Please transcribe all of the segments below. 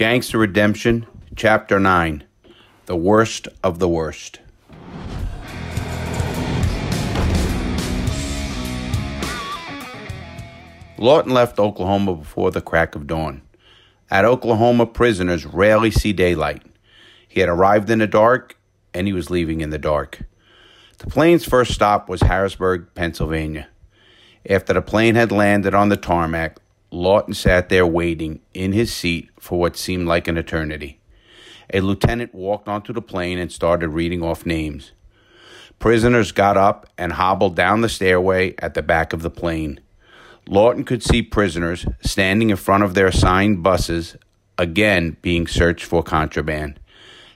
Gangster Redemption, Chapter 9 The Worst of the Worst. Lawton left Oklahoma before the crack of dawn. At Oklahoma, prisoners rarely see daylight. He had arrived in the dark, and he was leaving in the dark. The plane's first stop was Harrisburg, Pennsylvania. After the plane had landed on the tarmac, Lawton sat there waiting in his seat for what seemed like an eternity. A lieutenant walked onto the plane and started reading off names. Prisoners got up and hobbled down the stairway at the back of the plane. Lawton could see prisoners standing in front of their assigned buses, again being searched for contraband.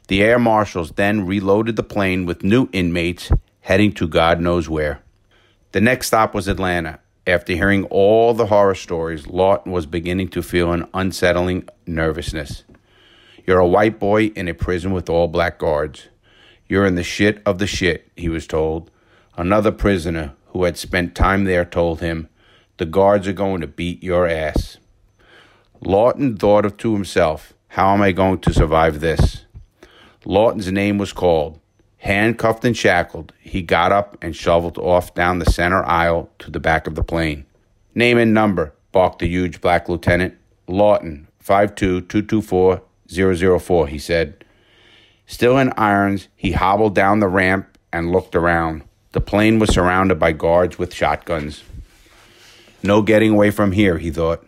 The air marshals then reloaded the plane with new inmates heading to God knows where. The next stop was Atlanta. After hearing all the horror stories, Lawton was beginning to feel an unsettling nervousness. You're a white boy in a prison with all black guards. You're in the shit of the shit, he was told. Another prisoner who had spent time there told him, The guards are going to beat your ass. Lawton thought to himself, How am I going to survive this? Lawton's name was called. Handcuffed and shackled, he got up and shoveled off down the center aisle to the back of the plane. Name and number, barked the huge black lieutenant. Lawton, 52224 he said. Still in irons, he hobbled down the ramp and looked around. The plane was surrounded by guards with shotguns. No getting away from here, he thought.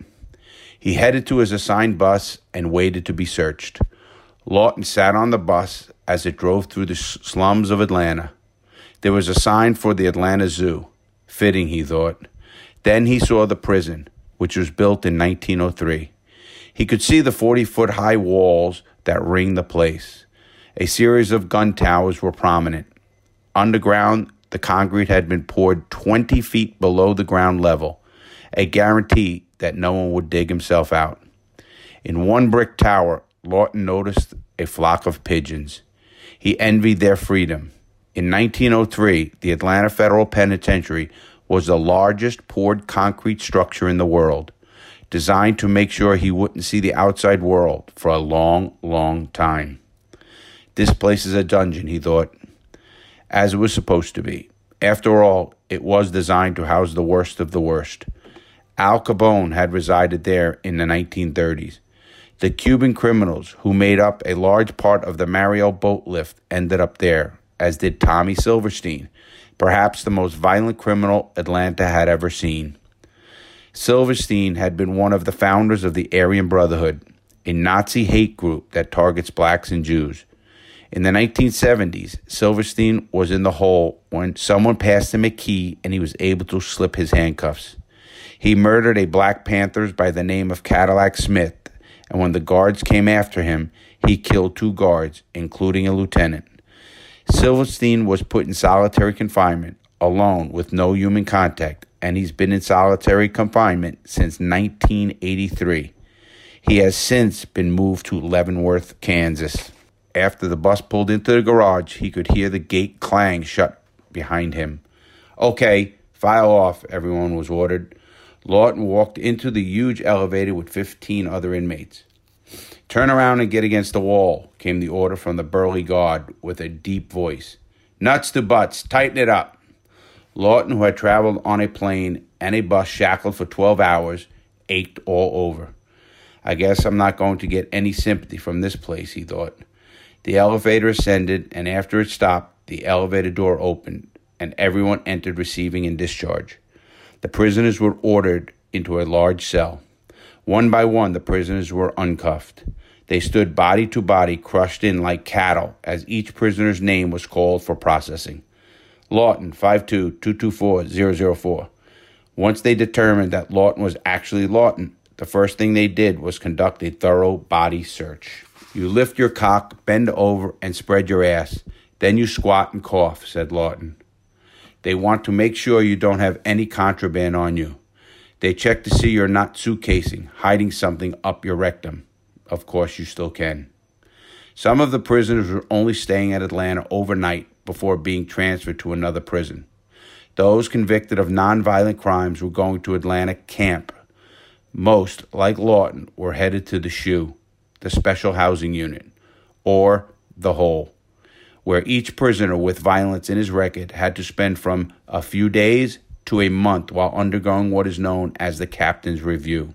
He headed to his assigned bus and waited to be searched. Lawton sat on the bus as it drove through the slums of Atlanta. There was a sign for the Atlanta Zoo. Fitting, he thought. Then he saw the prison, which was built in 1903. He could see the 40 foot high walls that ringed the place. A series of gun towers were prominent. Underground, the concrete had been poured 20 feet below the ground level, a guarantee that no one would dig himself out. In one brick tower, Lawton noticed a flock of pigeons. He envied their freedom. In 1903, the Atlanta Federal Penitentiary was the largest poured concrete structure in the world, designed to make sure he wouldn't see the outside world for a long, long time. This place is a dungeon, he thought, as it was supposed to be. After all, it was designed to house the worst of the worst. Al Capone had resided there in the 1930s. The Cuban criminals who made up a large part of the Mariel boat lift ended up there, as did Tommy Silverstein, perhaps the most violent criminal Atlanta had ever seen. Silverstein had been one of the founders of the Aryan Brotherhood, a Nazi hate group that targets blacks and Jews. In the 1970s, Silverstein was in the hole when someone passed him a key and he was able to slip his handcuffs. He murdered a Black Panthers by the name of Cadillac Smith and when the guards came after him, he killed two guards, including a lieutenant. Silverstein was put in solitary confinement, alone with no human contact, and he's been in solitary confinement since 1983. He has since been moved to Leavenworth, Kansas. After the bus pulled into the garage, he could hear the gate clang shut behind him. Okay, file off, everyone was ordered. Lawton walked into the huge elevator with 15 other inmates. Turn around and get against the wall, came the order from the burly guard with a deep voice. Nuts to butts, tighten it up. Lawton, who had traveled on a plane and a bus shackled for 12 hours, ached all over. I guess I'm not going to get any sympathy from this place, he thought. The elevator ascended, and after it stopped, the elevator door opened, and everyone entered receiving and discharge. The prisoners were ordered into a large cell. One by one, the prisoners were uncuffed. They stood body to body, crushed in like cattle, as each prisoner's name was called for processing. Lawton, 52224-004. Once they determined that Lawton was actually Lawton, the first thing they did was conduct a thorough body search. You lift your cock, bend over, and spread your ass. Then you squat and cough, said Lawton. They want to make sure you don't have any contraband on you. They check to see you're not suitcasing, hiding something up your rectum. Of course, you still can. Some of the prisoners were only staying at Atlanta overnight before being transferred to another prison. Those convicted of nonviolent crimes were going to Atlanta camp. Most, like Lawton, were headed to the SHU, the Special Housing Unit, or the Hole, where each prisoner with violence in his record had to spend from a few days to a month while undergoing what is known as the Captain's Review.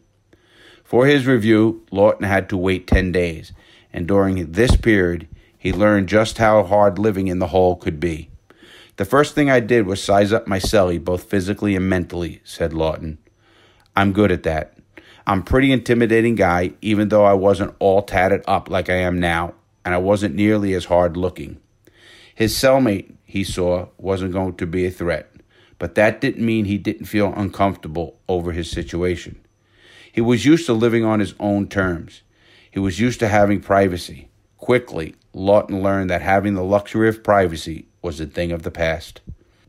For his review, Lawton had to wait 10 days, and during this period, he learned just how hard living in the hole could be. The first thing I did was size up my cellie, both physically and mentally, said Lawton. I'm good at that. I'm pretty intimidating guy, even though I wasn't all tatted up like I am now, and I wasn't nearly as hard looking. His cellmate, he saw, wasn't going to be a threat, but that didn't mean he didn't feel uncomfortable over his situation. He was used to living on his own terms. He was used to having privacy. Quickly, Lawton learned that having the luxury of privacy was a thing of the past.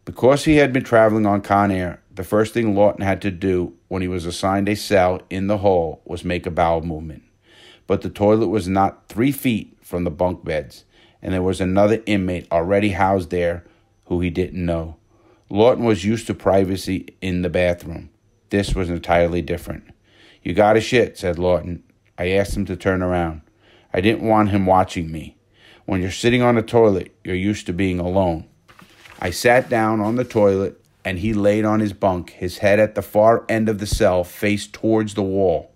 Because he had been traveling on Con Air, the first thing Lawton had to do when he was assigned a cell in the hole was make a bowel movement. But the toilet was not three feet from the bunk beds, and there was another inmate already housed there who he didn't know. Lawton was used to privacy in the bathroom. This was entirely different. You got a shit, said Lawton. I asked him to turn around. I didn't want him watching me. When you're sitting on a toilet, you're used to being alone. I sat down on the toilet and he laid on his bunk, his head at the far end of the cell, face towards the wall.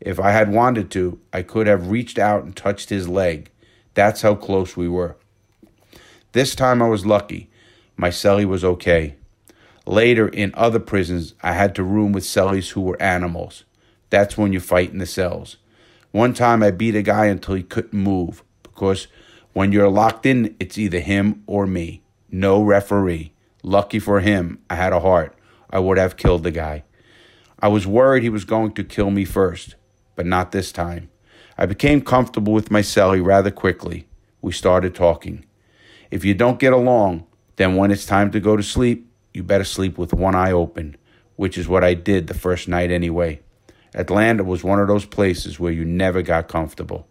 If I had wanted to, I could have reached out and touched his leg. That's how close we were. This time I was lucky. My cellie was okay. Later, in other prisons, I had to room with cellies who were animals. That's when you fight in the cells. One time I beat a guy until he couldn't move because when you're locked in, it's either him or me. No referee. Lucky for him, I had a heart. I would have killed the guy. I was worried he was going to kill me first, but not this time. I became comfortable with my cellie rather quickly. We started talking. If you don't get along, then when it's time to go to sleep, you better sleep with one eye open, which is what I did the first night anyway. Atlanta was one of those places where you never got comfortable.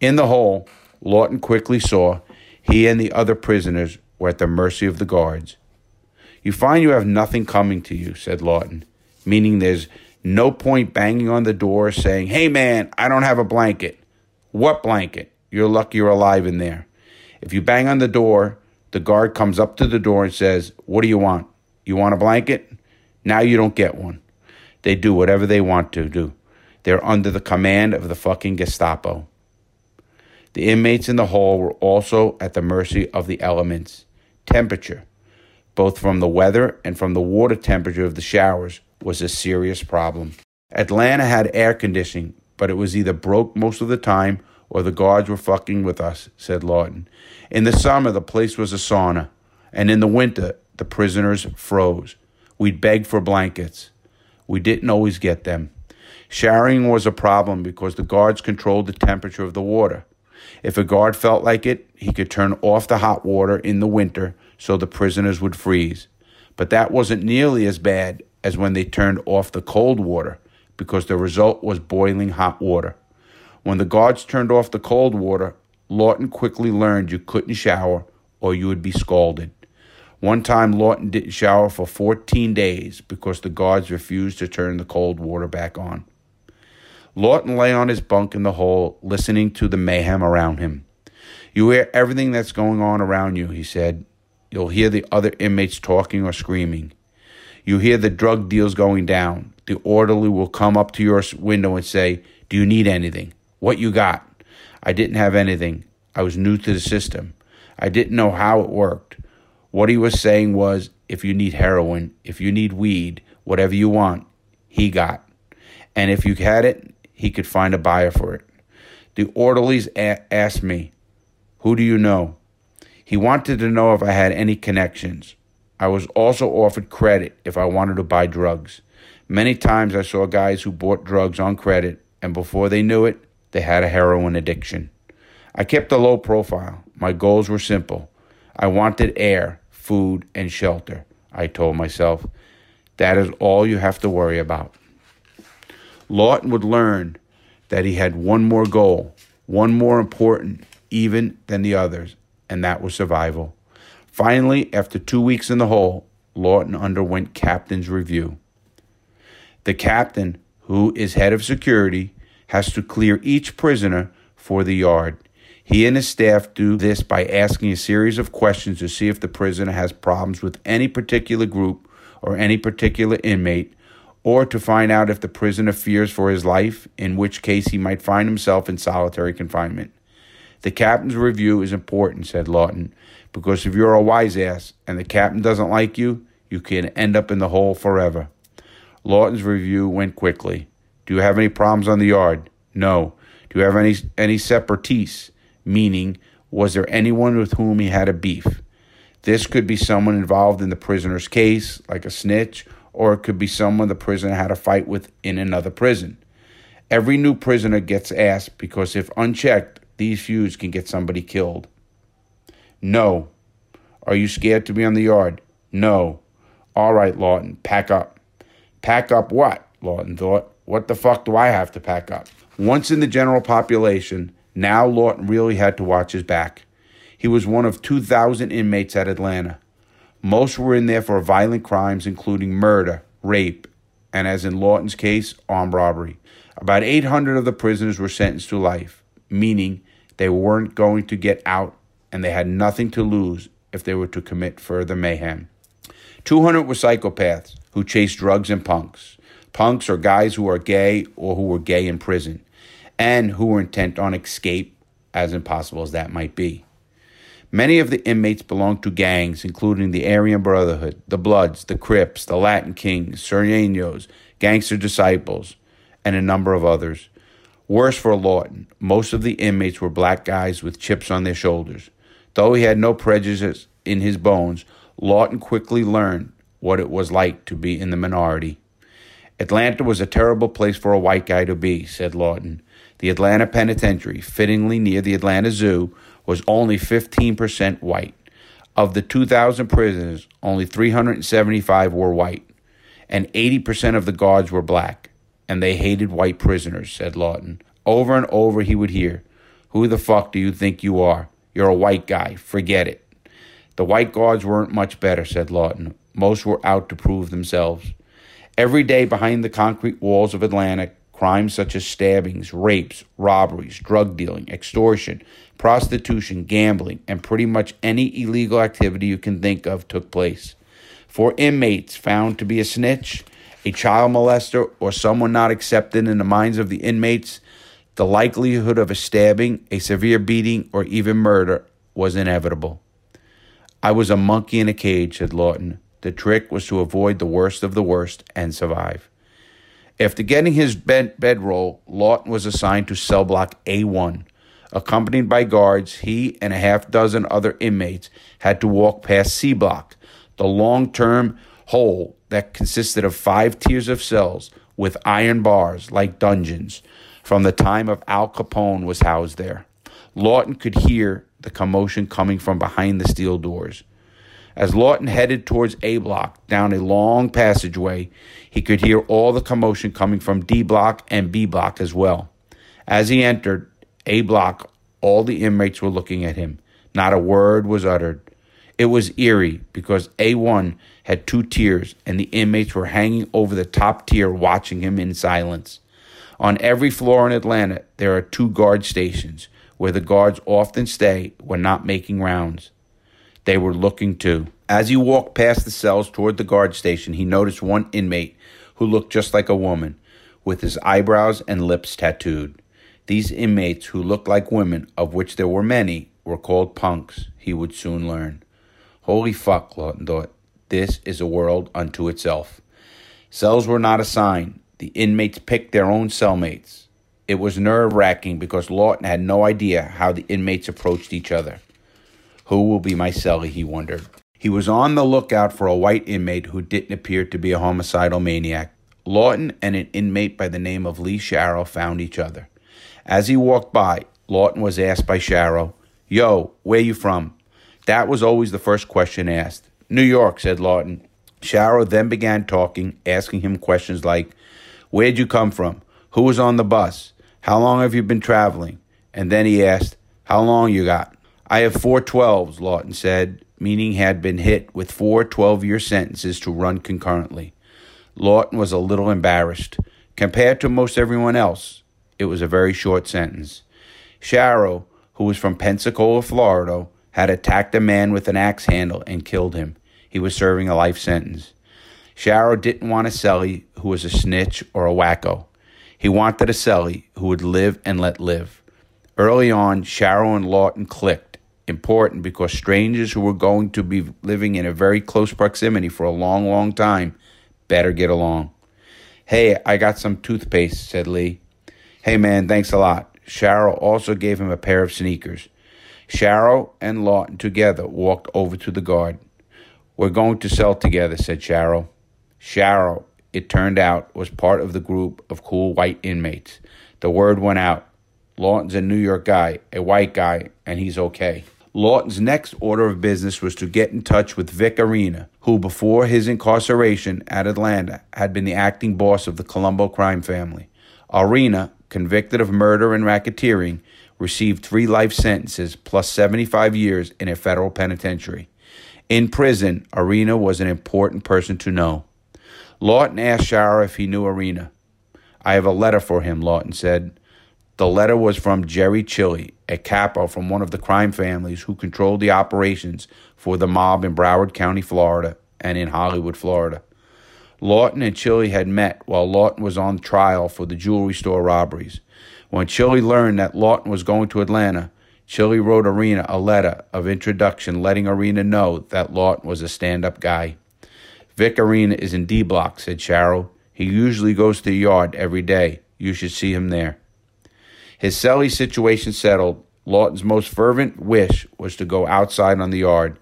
In the hole, Lawton quickly saw he and the other prisoners were at the mercy of the guards. You find you have nothing coming to you, said Lawton, meaning there's no point banging on the door saying, Hey man, I don't have a blanket. What blanket? You're lucky you're alive in there. If you bang on the door, the guard comes up to the door and says, What do you want? You want a blanket? Now you don't get one. They do whatever they want to do. They're under the command of the fucking Gestapo. The inmates in the hall were also at the mercy of the elements. Temperature, both from the weather and from the water temperature of the showers, was a serious problem. Atlanta had air conditioning, but it was either broke most of the time or the guards were fucking with us, said Lawton. In the summer, the place was a sauna, and in the winter, the prisoners froze. We'd beg for blankets. We didn't always get them. Showering was a problem because the guards controlled the temperature of the water. If a guard felt like it, he could turn off the hot water in the winter so the prisoners would freeze. But that wasn't nearly as bad as when they turned off the cold water because the result was boiling hot water. When the guards turned off the cold water, Lawton quickly learned you couldn't shower or you would be scalded. One time, Lawton didn't shower for 14 days because the guards refused to turn the cold water back on. Lawton lay on his bunk in the hole, listening to the mayhem around him. You hear everything that's going on around you, he said. You'll hear the other inmates talking or screaming. You hear the drug deals going down. The orderly will come up to your window and say, Do you need anything? What you got? I didn't have anything. I was new to the system. I didn't know how it worked. What he was saying was if you need heroin, if you need weed, whatever you want, he got. And if you had it, he could find a buyer for it. The orderlies a- asked me, Who do you know? He wanted to know if I had any connections. I was also offered credit if I wanted to buy drugs. Many times I saw guys who bought drugs on credit, and before they knew it, they had a heroin addiction. I kept a low profile. My goals were simple. I wanted air, food, and shelter, I told myself. That is all you have to worry about. Lawton would learn that he had one more goal, one more important even than the others, and that was survival. Finally, after two weeks in the hole, Lawton underwent captain's review. The captain, who is head of security, has to clear each prisoner for the yard. He and his staff do this by asking a series of questions to see if the prisoner has problems with any particular group or any particular inmate, or to find out if the prisoner fears for his life, in which case he might find himself in solitary confinement. The captain's review is important, said Lawton, because if you're a wise ass and the captain doesn't like you, you can end up in the hole forever. Lawton's review went quickly. Do you have any problems on the yard? No. Do you have any any separatees? meaning, was there anyone with whom he had a beef? This could be someone involved in the prisoner's case, like a snitch, or it could be someone the prisoner had a fight with in another prison. Every new prisoner gets asked because if unchecked, these feuds can get somebody killed. No. Are you scared to be on the yard? No. All right, Lawton, pack up. Pack up what? Lawton thought. What the fuck do I have to pack up? Once in the general population, now Lawton really had to watch his back. He was one of 2,000 inmates at Atlanta. Most were in there for violent crimes, including murder, rape, and as in Lawton's case, armed robbery. About 800 of the prisoners were sentenced to life, meaning they weren't going to get out and they had nothing to lose if they were to commit further mayhem. 200 were psychopaths who chased drugs and punks. Punks are guys who are gay or who were gay in prison and who were intent on escape, as impossible as that might be. Many of the inmates belonged to gangs, including the Aryan Brotherhood, the Bloods, the Crips, the Latin Kings, Sureños, Gangster Disciples, and a number of others. Worse for Lawton, most of the inmates were black guys with chips on their shoulders. Though he had no prejudice in his bones, Lawton quickly learned what it was like to be in the minority. Atlanta was a terrible place for a white guy to be, said Lawton. The Atlanta Penitentiary, fittingly near the Atlanta Zoo, was only 15% white. Of the 2,000 prisoners, only 375 were white, and 80% of the guards were black, and they hated white prisoners, said Lawton. Over and over he would hear, Who the fuck do you think you are? You're a white guy. Forget it. The white guards weren't much better, said Lawton. Most were out to prove themselves. Every day behind the concrete walls of Atlanta, Crimes such as stabbings, rapes, robberies, drug dealing, extortion, prostitution, gambling, and pretty much any illegal activity you can think of took place. For inmates found to be a snitch, a child molester, or someone not accepted in the minds of the inmates, the likelihood of a stabbing, a severe beating, or even murder was inevitable. I was a monkey in a cage, said Lawton. The trick was to avoid the worst of the worst and survive. After getting his bed bedroll, Lawton was assigned to cell block A1. Accompanied by guards, he and a half dozen other inmates had to walk past C block, the long term hole that consisted of five tiers of cells with iron bars like dungeons from the time of Al Capone was housed there. Lawton could hear the commotion coming from behind the steel doors. As Lawton headed towards A block down a long passageway, he could hear all the commotion coming from D block and B block as well. As he entered A block, all the inmates were looking at him. Not a word was uttered. It was eerie because A1 had two tiers and the inmates were hanging over the top tier watching him in silence. On every floor in Atlanta, there are two guard stations where the guards often stay when not making rounds. They were looking too. As he walked past the cells toward the guard station, he noticed one inmate who looked just like a woman, with his eyebrows and lips tattooed. These inmates, who looked like women, of which there were many, were called punks, he would soon learn. Holy fuck, Lawton thought. This is a world unto itself. Cells were not assigned. The inmates picked their own cellmates. It was nerve wracking because Lawton had no idea how the inmates approached each other. Who will be my cellie? he wondered. He was on the lookout for a white inmate who didn't appear to be a homicidal maniac. Lawton and an inmate by the name of Lee Sharrow found each other. As he walked by, Lawton was asked by Sharrow, Yo, where you from? That was always the first question asked. New York, said Lawton. Sharrow then began talking, asking him questions like, Where'd you come from? Who was on the bus? How long have you been traveling? And then he asked, How long you got? I have four 12s, Lawton said, meaning he had been hit with four 12 year sentences to run concurrently. Lawton was a little embarrassed. Compared to most everyone else, it was a very short sentence. Sharrow, who was from Pensacola, Florida, had attacked a man with an axe handle and killed him. He was serving a life sentence. Sharrow didn't want a cellie who was a snitch or a wacko. He wanted a cellie who would live and let live. Early on, Sharrow and Lawton clicked. Important because strangers who were going to be living in a very close proximity for a long, long time better get along. Hey, I got some toothpaste, said Lee. Hey, man, thanks a lot. Sharrow also gave him a pair of sneakers. Sharrow and Lawton together walked over to the guard. We're going to cell together, said Sharrow. Sharrow, it turned out, was part of the group of cool white inmates. The word went out. Lawton's a New York guy, a white guy, and he's okay. Lawton's next order of business was to get in touch with Vic Orena, who, before his incarceration at Atlanta, had been the acting boss of the Colombo crime family. Orena, convicted of murder and racketeering, received three life sentences plus 75 years in a federal penitentiary. In prison, Orena was an important person to know. Lawton asked Sharrow if he knew Orena. I have a letter for him, Lawton said. The letter was from Jerry Chilli, a capo from one of the crime families who controlled the operations for the mob in Broward County, Florida, and in Hollywood, Florida. Lawton and Chilli had met while Lawton was on trial for the jewelry store robberies. When Chilli learned that Lawton was going to Atlanta, Chilli wrote Orena a letter of introduction letting Orena know that Lawton was a stand up guy. Vic Orena is in D Block, said Sharrow. He usually goes to the yard every day. You should see him there. His celly situation settled, Lawton's most fervent wish was to go outside on the yard.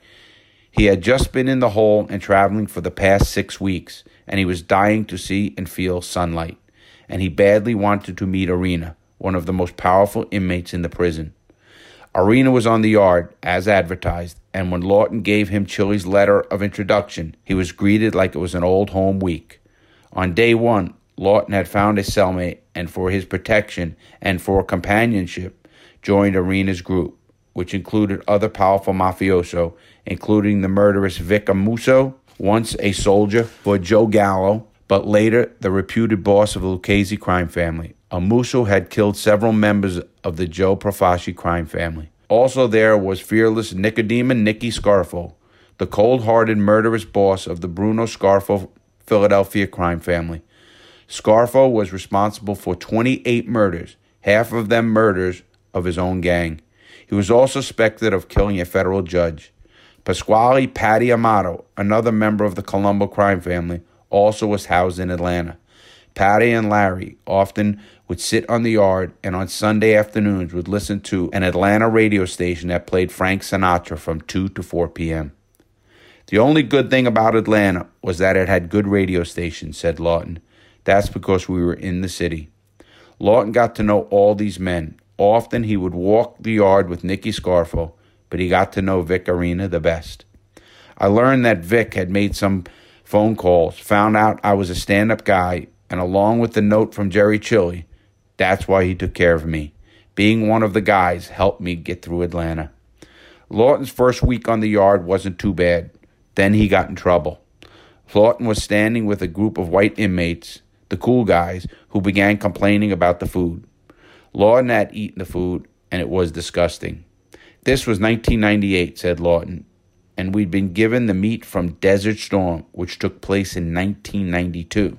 He had just been in the hole and traveling for the past six weeks, and he was dying to see and feel sunlight. And he badly wanted to meet Orena, one of the most powerful inmates in the prison. Orena was on the yard, as advertised, and when Lawton gave him Chilli's letter of introduction, he was greeted like it was an old home week. On day one, Lawton had found a cellmate and for his protection and for companionship joined Orena's group, which included other powerful mafioso, including the murderous Vic Amuso, once a soldier for Joe Gallo, but later the reputed boss of the Lucchese crime family. Amuso had killed several members of the Joe Profaci crime family. Also there was fearless Nicodemo Nicky Scarfo, the cold-hearted murderous boss of the Bruno Scarfo Philadelphia crime family. Scarfo was responsible for 28 murders, half of them murders of his own gang. He was also suspected of killing a federal judge. Pasquale Patty Amato, another member of the Colombo crime family, also was housed in Atlanta. Patty and Larry often would sit on the yard and on Sunday afternoons would listen to an Atlanta radio station that played Frank Sinatra from 2 to 4 p.m. The only good thing about Atlanta was that it had good radio stations, said Lawton. That's because we were in the city. Lawton got to know all these men. Often he would walk the yard with Nicky Scarfo, but he got to know Vic Orena the best. I learned that Vic had made some phone calls, found out I was a stand up guy, and along with the note from Jerry Chilli, that's why he took care of me. Being one of the guys helped me get through Atlanta. Lawton's first week on the yard wasn't too bad. Then he got in trouble. Lawton was standing with a group of white inmates the cool guys, who began complaining about the food. Lawton had eaten the food, and it was disgusting. This was 1998, said Lawton, and we'd been given the meat from Desert Storm, which took place in 1992.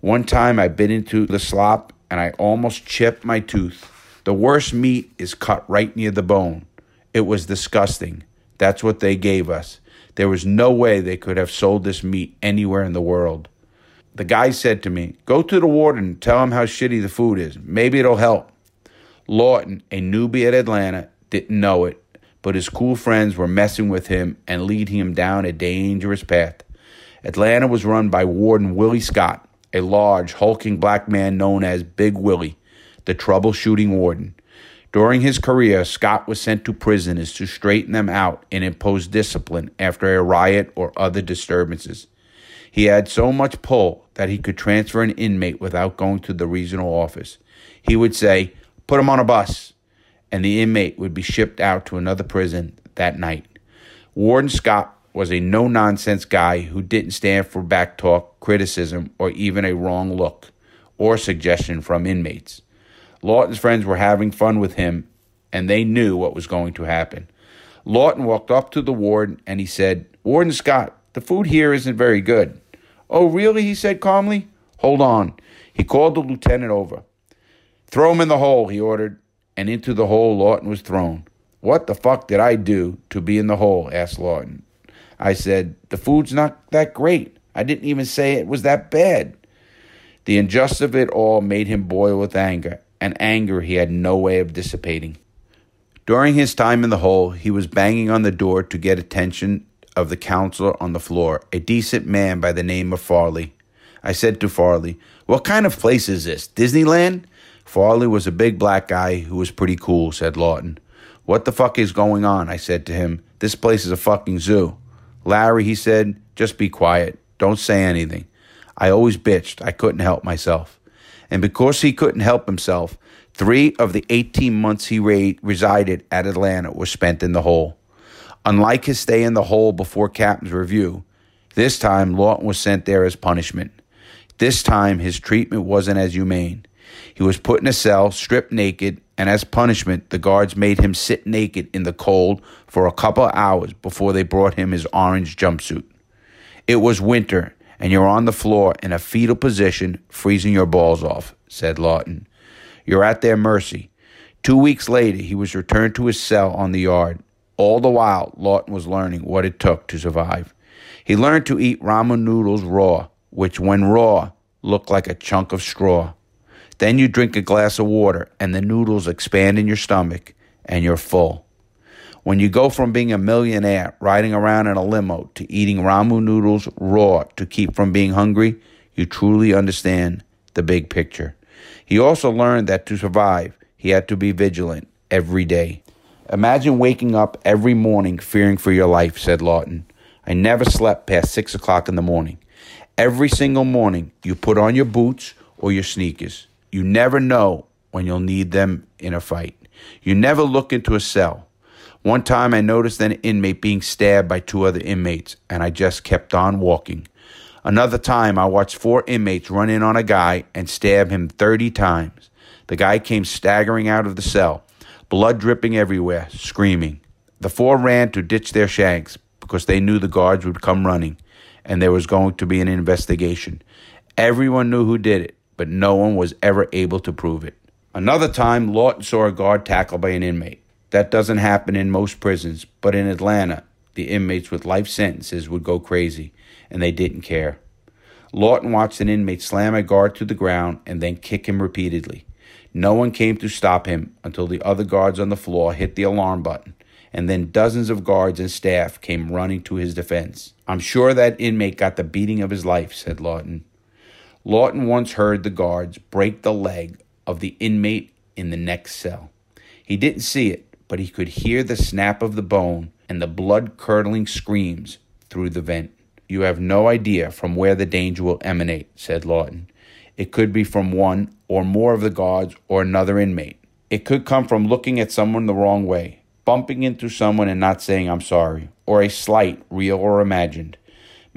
One time I bit into the slop and I almost chipped my tooth. The worst meat is cut right near the bone. It was disgusting. That's what they gave us. There was no way they could have sold this meat anywhere in the world. The guy said to me, Go to the warden and tell him how shitty the food is. Maybe it'll help. Lawton, a newbie at Atlanta, didn't know it, but his cool friends were messing with him and leading him down a dangerous path. Atlanta was run by Warden Willie Scott, a large, hulking black man known as Big Willie, the troubleshooting warden. During his career, Scott was sent to prisoners to straighten them out and impose discipline after a riot or other disturbances. He had so much pull that he could transfer an inmate without going to the regional office. He would say, Put him on a bus, and the inmate would be shipped out to another prison that night. Warden Scott was a no nonsense guy who didn't stand for backtalk, criticism, or even a wrong look or suggestion from inmates. Lawton's friends were having fun with him and they knew what was going to happen. Lawton walked up to the warden and he said, Warden Scott, the food here isn't very good. Oh, really? he said calmly. Hold on. He called the lieutenant over. Throw him in the hole, he ordered, and into the hole Lawton was thrown. What the fuck did I do to be in the hole? asked Lawton. I said, The food's not that great. I didn't even say it was that bad. The injustice of it all made him boil with anger, and anger he had no way of dissipating. During his time in the hole, he was banging on the door to get attention of the counselor on the floor, a decent man by the name of Farley. I said to Farley, What kind of place is this? Disneyland? Farley was a big black guy who was pretty cool, said Lawton. What the fuck is going on? I said to him. This place is a fucking zoo. Larry, he said, just be quiet. Don't say anything. I always bitched. I couldn't help myself. And because he couldn't help himself, three of the 18 months he re- resided at Atlanta were spent in the hole. Unlike his stay in the hole before Captain's review, this time Lawton was sent there as punishment. This time his treatment wasn't as humane. He was put in a cell, stripped naked, and as punishment, the guards made him sit naked in the cold for a couple of hours before they brought him his orange jumpsuit. It was winter, and you're on the floor in a fetal position, freezing your balls off, said Lawton. You're at their mercy. Two weeks later, he was returned to his cell on the yard. All the while, Lawton was learning what it took to survive. He learned to eat ramen noodles raw, which, when raw, looked like a chunk of straw. Then you drink a glass of water, and the noodles expand in your stomach, and you're full. When you go from being a millionaire riding around in a limo to eating ramen noodles raw to keep from being hungry, you truly understand the big picture. He also learned that to survive, he had to be vigilant every day. Imagine waking up every morning fearing for your life, said Lawton. I never slept past six o'clock in the morning. Every single morning, you put on your boots or your sneakers. You never know when you'll need them in a fight. You never look into a cell. One time I noticed an inmate being stabbed by two other inmates, and I just kept on walking. Another time I watched four inmates run in on a guy and stab him 30 times. The guy came staggering out of the cell, blood dripping everywhere, screaming. The four ran to ditch their shanks because they knew the guards would come running and there was going to be an investigation. Everyone knew who did it but no one was ever able to prove it. Another time, Lawton saw a guard tackled by an inmate. That doesn't happen in most prisons, but in Atlanta, the inmates with life sentences would go crazy, and they didn't care. Lawton watched an inmate slam a guard to the ground and then kick him repeatedly. No one came to stop him until the other guards on the floor hit the alarm button, and then dozens of guards and staff came running to his defense. I'm sure that inmate got the beating of his life, said Lawton. Lawton once heard the guards break the leg of the inmate in the next cell. He didn't see it, but he could hear the snap of the bone and the blood curdling screams through the vent. You have no idea from where the danger will emanate, said Lawton. It could be from one or more of the guards or another inmate. It could come from looking at someone the wrong way, bumping into someone and not saying I'm sorry, or a slight, real or imagined.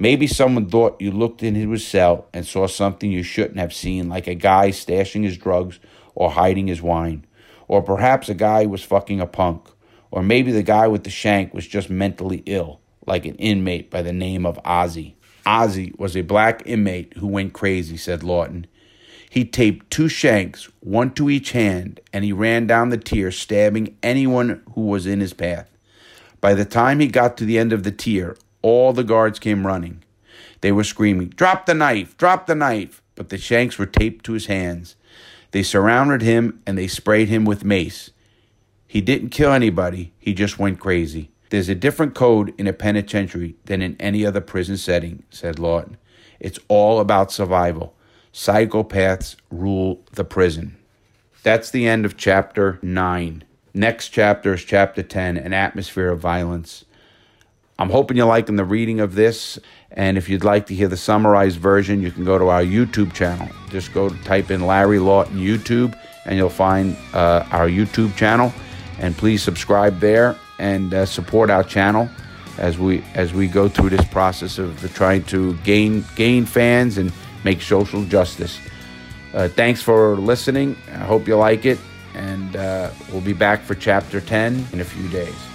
Maybe someone thought you looked in his cell and saw something you shouldn't have seen, like a guy stashing his drugs or hiding his wine. Or perhaps a guy was fucking a punk. Or maybe the guy with the shank was just mentally ill, like an inmate by the name of Ozzy. Ozzy was a black inmate who went crazy, said Lawton. He taped two shanks, one to each hand, and he ran down the tier, stabbing anyone who was in his path. By the time he got to the end of the tier, all the guards came running. They were screaming, Drop the knife! Drop the knife! But the shanks were taped to his hands. They surrounded him and they sprayed him with mace. He didn't kill anybody, he just went crazy. There's a different code in a penitentiary than in any other prison setting, said Lawton. It's all about survival. Psychopaths rule the prison. That's the end of chapter 9. Next chapter is chapter 10 An Atmosphere of Violence. I'm hoping you're liking the reading of this. And if you'd like to hear the summarized version, you can go to our YouTube channel. Just go type in Larry Lawton YouTube, and you'll find uh, our YouTube channel. And please subscribe there and uh, support our channel as we as we go through this process of trying to gain gain fans and make social justice. Uh, thanks for listening. I hope you like it, and uh, we'll be back for chapter 10 in a few days.